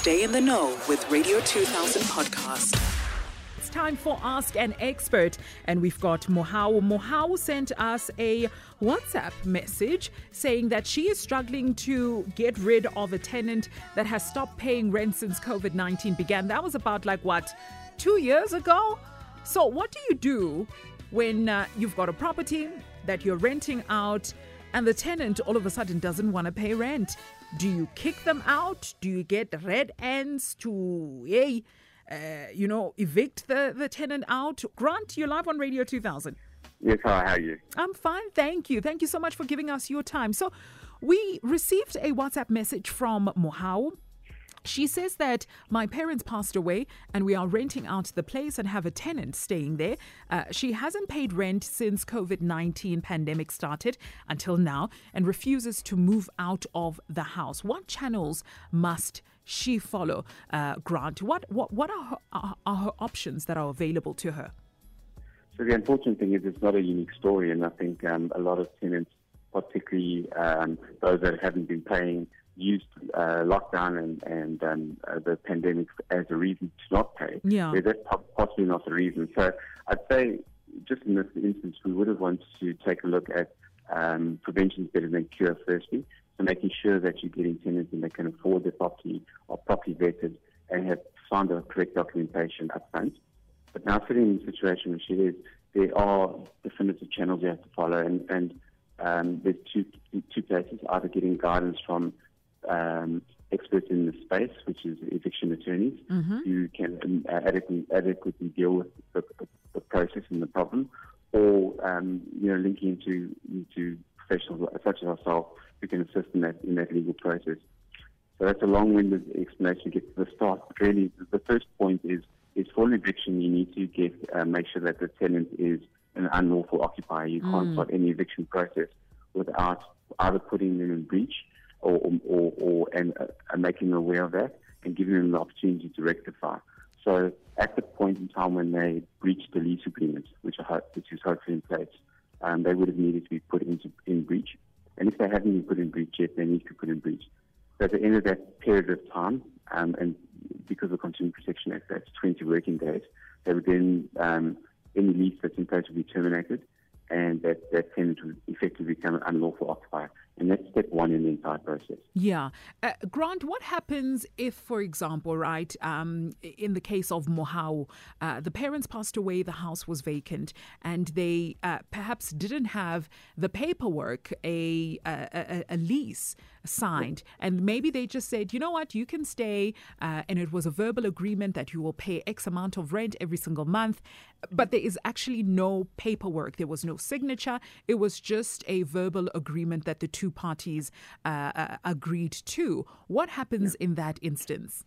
Stay in the know with Radio 2000 podcast. It's time for Ask an Expert, and we've got Mohau. Mohau sent us a WhatsApp message saying that she is struggling to get rid of a tenant that has stopped paying rent since COVID 19 began. That was about like what, two years ago? So, what do you do when uh, you've got a property that you're renting out and the tenant all of a sudden doesn't want to pay rent? Do you kick them out? Do you get Red Ants to, hey, uh, you know, evict the, the tenant out? Grant, you're live on Radio 2000. Yes, hi, how are you? I'm fine, thank you. Thank you so much for giving us your time. So, we received a WhatsApp message from Mohau. She says that my parents passed away and we are renting out the place and have a tenant staying there. Uh, she hasn't paid rent since COVID-19 pandemic started until now and refuses to move out of the house. What channels must she follow? Uh, Grant, what what what are her, are, are her options that are available to her? So the unfortunate thing is it's not a unique story, and I think um, a lot of tenants, particularly um, those that haven't been paying, used uh, lockdown and, and um, uh, the pandemic as a reason to not pay. Yeah. That's possibly not the reason. So I'd say, just in this instance, we would have wanted to take a look at um, prevention is better than cure, firstly. So making sure that you're getting tenants and they can afford the property or properly vetted and have signed the correct documentation up front. But now sitting in the situation which she is, there are definitive channels you have to follow, and, and um, there's two two places: either getting guidance from um, experts in the space, which is eviction attorneys, Mm-hmm. who can um, adequately, adequately deal with the, the process and the problem, or um, you know linking into into professionals such as ourselves who can assist in that in that legal process. So that's a long-winded explanation to get to the start. But really, the first point is is for an eviction, you need to get uh, make sure that the tenant is an unlawful occupier. You can't start any eviction process without either putting them in breach or or, or, and uh, making them aware of that and giving them the opportunity to rectify. So at the point in time when they breach the lease agreement, which, are, which is hopefully in place, um, they would have needed to be put into in breach. And if they haven't been put in breach yet, they need to be put in breach. So at the end of that period of time, um, and because of the Consumer Protection Act, that's 20 working days, they would then, um, any lease that's in place would be terminated, and that, that tenant would effectively become an unlawful occupier. And that's step one in the entire process. Yeah. Uh, Grant, what happens if, for example, right, um, in the case of Mohau, uh, the parents passed away, the house was vacant, and they uh, perhaps didn't have the paperwork, a, a, a, lease signed, and maybe they just said, you know what, you can stay, uh, and it was a verbal agreement that you will pay X amount of rent every single month, but there is actually no paperwork, there was no signature, it was just a verbal agreement that the two parties uh, uh, agreed to. What happens in that instance?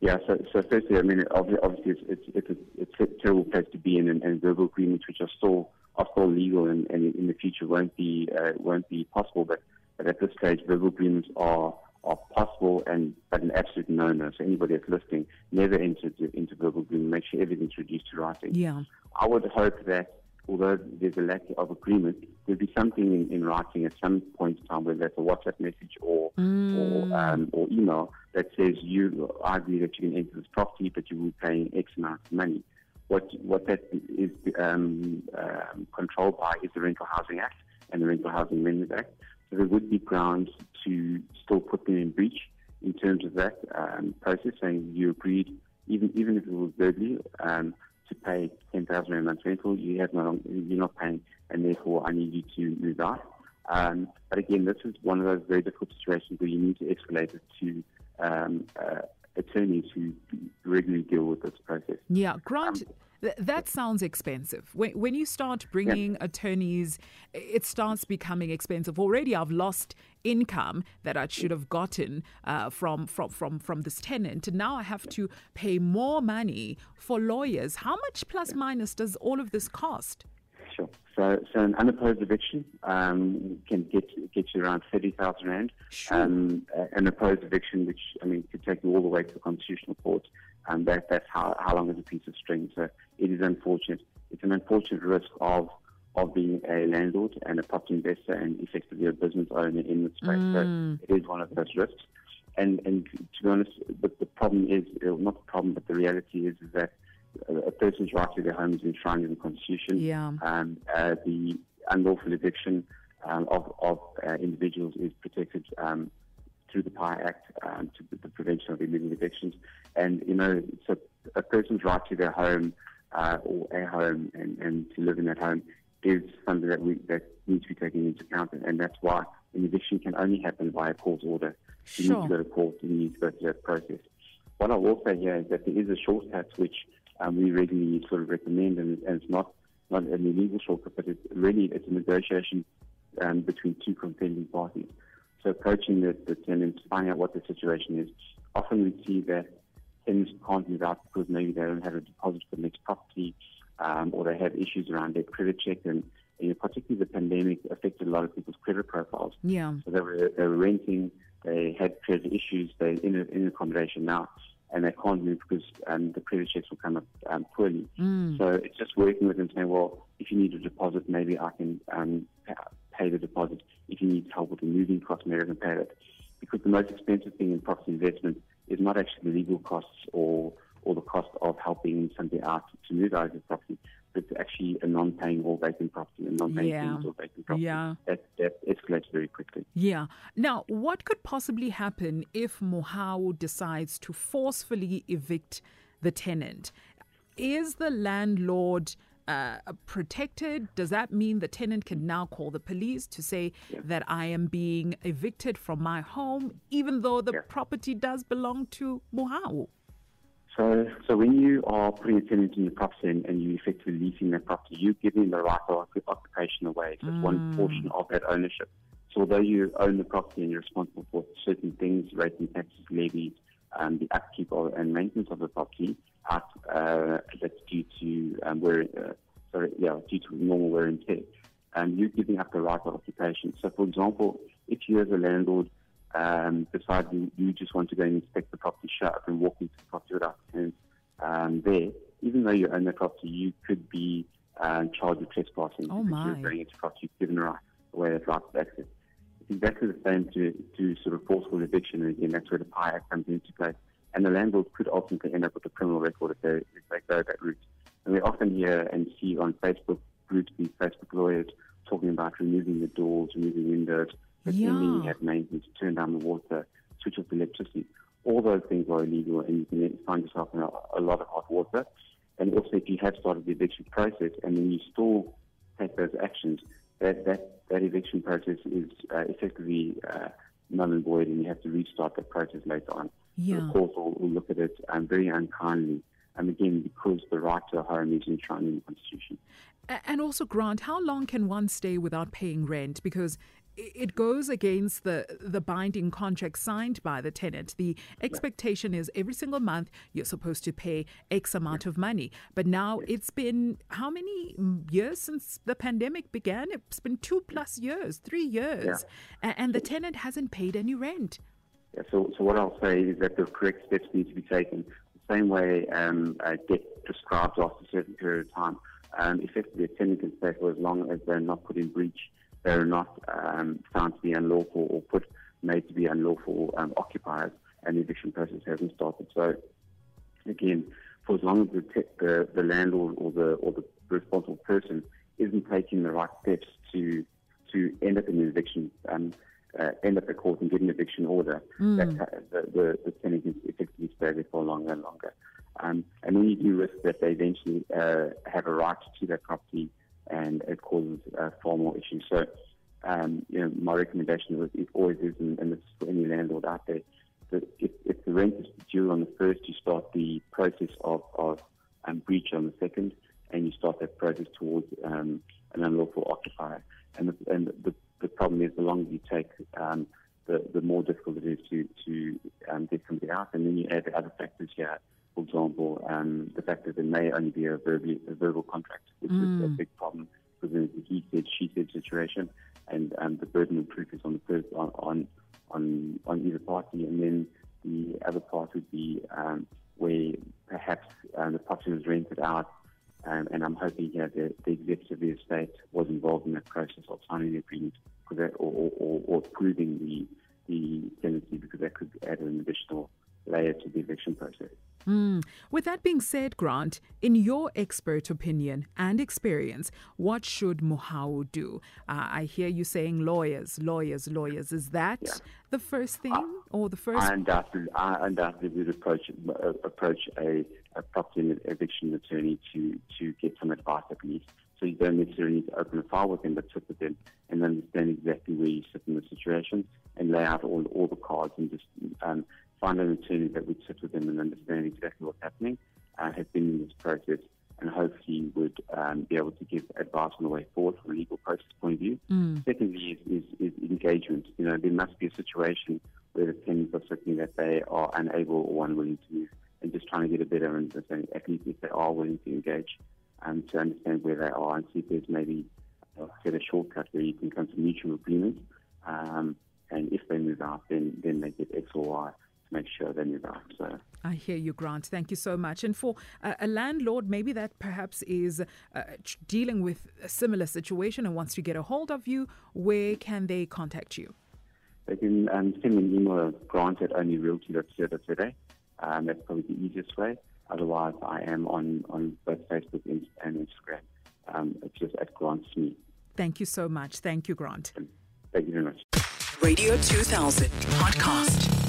Yeah, so, so firstly, I mean, obviously, it's, it's, it's, a, it's a terrible place to be in, and, and verbal agreements which are still are still legal and, and in the future won't be uh, won't be possible. But, but at this stage, verbal agreements are are possible and but an absolute no-no. So anybody that's listening, never enter into, into verbal agreement. Make sure everything's reduced to writing. Yeah. I would hope that although there's a lack of agreement, there'll be something in, in writing at some point in time, whether that's a WhatsApp message or or, um, or email that says you I agree that you can enter this property, but you will be paying X amount of money. What what that is um, um, controlled by is the Rental Housing Act and the Rental Housing Amendment Act. So there would be grounds to still put them in breach in terms of that um, process, saying you agreed, even even if it was verbally, um, to pay thousand rand a month rental, you have not you're not paying, and therefore I need you to move out. Um, but again, this is one of those very difficult situations where you need to escalate it to um, uh, attorneys who regularly deal with this process. Yeah, Grant, th- that sounds expensive. When, when you start bringing attorneys, it starts becoming expensive. Already, I've lost income that I should have gotten uh, from, from, from, from this tenant. And now I have to pay more money for lawyers. How much plus minus does all of this cost? Sure. So, so an unopposed eviction um, can get get you around thirty thousand rand. Sure. Um, a- an opposed eviction, which I mean, could take you all the way to the constitutional court, and that that's how how long is a piece of string. So it is unfortunate. It's an unfortunate risk of of being a landlord and a property investor and effectively a business owner in the space. So it is one of those risks. And and to be honest, the, the, problem is, uh, not the problem, but the reality is, is that a person's right to their home is enshrined in the Constitution. Yeah. Um, uh, the unlawful eviction um, of, of uh, individuals is protected um, through the PIE Act um, to the prevention of illegal evictions. And, you know, so a person's right to their home uh, or a home and, and to live in that home is something that we that needs to be taken into account. And that's why an eviction can only happen by a court order. You Sure. need to go to court, you need to go through that process. What I will say here is that there is a shortcut which um, we regularly sort of recommend, and, and it's not not an illegal shortcut, but it's really it's a negotiation um, between two contending parties. So approaching the, the tenants, finding out what the situation is. Often we see that tenants can't move out because maybe they don't have a deposit for the next property, um, or they have issues around their credit check, and you know, particularly the pandemic affected a lot of people's credit profiles. Yeah. So they were, they were renting, they had credit issues, they're in, a, in accommodation now, and they can't move because um, the credit checks will come up um, poorly. So it's just working with them saying, well, if you need a deposit, maybe I can um, pay the deposit. If you need help with the moving costs, maybe I can pay that. Because the most expensive thing in property investment is not actually the legal costs or or the cost of helping somebody out to move out of the property, but it's actually a non-paying or vacant property, a non-paying Yeah. or vacant property. Yeah. That, that escalates very quickly. Yeah. Now, what could possibly happen if Mohau decides to forcefully evict the tenant? Is the landlord uh, protected? Does that mean the tenant can now call the police to say that I am being evicted from my home, even though the Yeah. property does belong to Mohau? So, so when you are putting a tenant in your property and, and you effectively leasing that property, you're giving the right of occupation away. So it's one portion of that ownership. So although you own the property and you're responsible for certain things, rating taxes, levies, um, the upkeep of, and maintenance of the property, out, uh, that's due to um, wear, uh, sorry, yeah, due to normal wear and tear, um, you're giving up the right of occupation. So, for example, if you as a landlord um, decide you, you just want to go and inspect the property, shut up and walk into the property without tenants um, there, even though you own the property, you could be um, charged with trespassing. Oh, because my. You're going into property, given right, away that right of access. Exactly the same to, to sort of forceful eviction, and again, that's where the PIE Act comes into play. And the landlord could ultimately end up with a criminal record if they, if they go that route. And we often hear and see on Facebook process is uh, effectively uh, null and void, and you have to restart that process later on. Yeah. The court will, will look at it um, very unkindly. And again, because the right to a home is enshrined in the Constitution. And also, Grant, how long can one stay without paying rent? Because it goes against the, the binding contract signed by the tenant. The expectation is every single month you're supposed to pay X amount of money. But now it's been how many years since the pandemic began? It's been two plus years, three years. A- And the tenant hasn't paid any rent. Yeah, so, so what I'll say is that the correct steps need to be taken. The same way um, uh, debt prescribes after a certain period of time. Um, effectively, a tenant can stay for as long as they're not put in breach, they're not um, found to be unlawful or put made to be unlawful um, occupiers, and the eviction process hasn't started. So, again, for as long as the, te- the, the landlord or the or the responsible person isn't taking the right steps to to end up in an eviction, um, uh, end up at court and get an eviction order, that uh, the, the, the tenant can effectively stay there for longer and longer. Um, and then you do risk that they eventually uh, have a right to that property and it causes uh, far more issues. So, um, you know, my recommendation is it always is, and, and this is for any landlord out there, that if, if the rent is due on the first, you start the process of, of um, breach on the second, and you start that process towards um, an unlawful occupier. On either party, and then the other part would be um, where perhaps um, the property was rented out, um, and I'm hoping here the executive of the estate was involved in that process of signing the agreement, that, or, or, or, or approving the the tenancy, because that could add an additional layer to the eviction process. Mm. With that being said, Grant, in your expert opinion and experience, what should Mohau do? Uh, I hear you saying lawyers, lawyers, lawyers. Is that yeah. the first thing uh, or the first? I undoubtedly, I undoubtedly would approach uh, approach a, a property eviction attorney to to get some advice at least. So you don't necessarily need to open a file with them, but sit with them and understand exactly where you sit in the situation and lay out all all the cards and just um, find an attorney that would sit with them and understand exactly what's happening, uh, has been in this process, and hopefully would um, be able to give advice on the way forward from a legal process point of view. Mm. Secondly, is, is, is, engagement. You know, there must be a situation where the tenants are sitting that they are unable or unwilling to move, and just trying to get a better understanding, at least if they are willing to engage, um, to understand where they are and see if there's maybe get a shortcut where you can come to mutual agreement. Um, and if they move out, then then they get X or Y make sure they move out. So. I hear you, Grant. Thank you so much. And for uh, a landlord, maybe that perhaps is uh, dealing with a similar situation and wants to get a hold of you, where can they contact you? They can um, send me an email at grant at onlyrealty.co.za. Um, that's probably the easiest way. Otherwise, I am on, on both Facebook and Instagram. Um, it's just at Grant Smee. Thank you so much. Thank you, Grant. Thank you very much. Radio 2000 podcast.